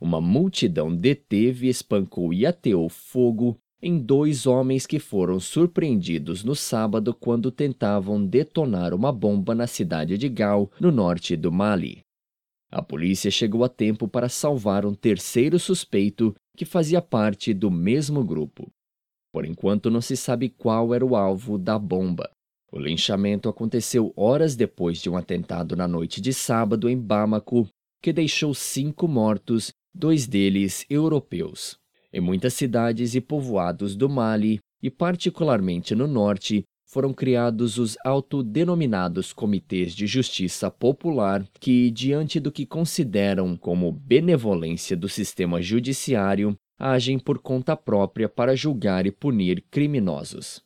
uma multidão deteve, espancou e ateou fogo em dois homens que foram surpreendidos no sábado quando tentavam detonar uma bomba na cidade de Gal, no norte do Mali. A polícia chegou a tempo para salvar um terceiro suspeito que fazia parte do mesmo grupo. Por enquanto, não se sabe qual era o alvo da bomba. O linchamento aconteceu horas depois de um atentado na noite de sábado em Bamako, que deixou cinco mortos, dois deles europeus. Em muitas cidades e povoados do Mali, e particularmente no norte, foram criados os autodenominados Comitês de Justiça Popular, que, diante do que consideram como benevolência do sistema judiciário, agem por conta própria para julgar e punir criminosos.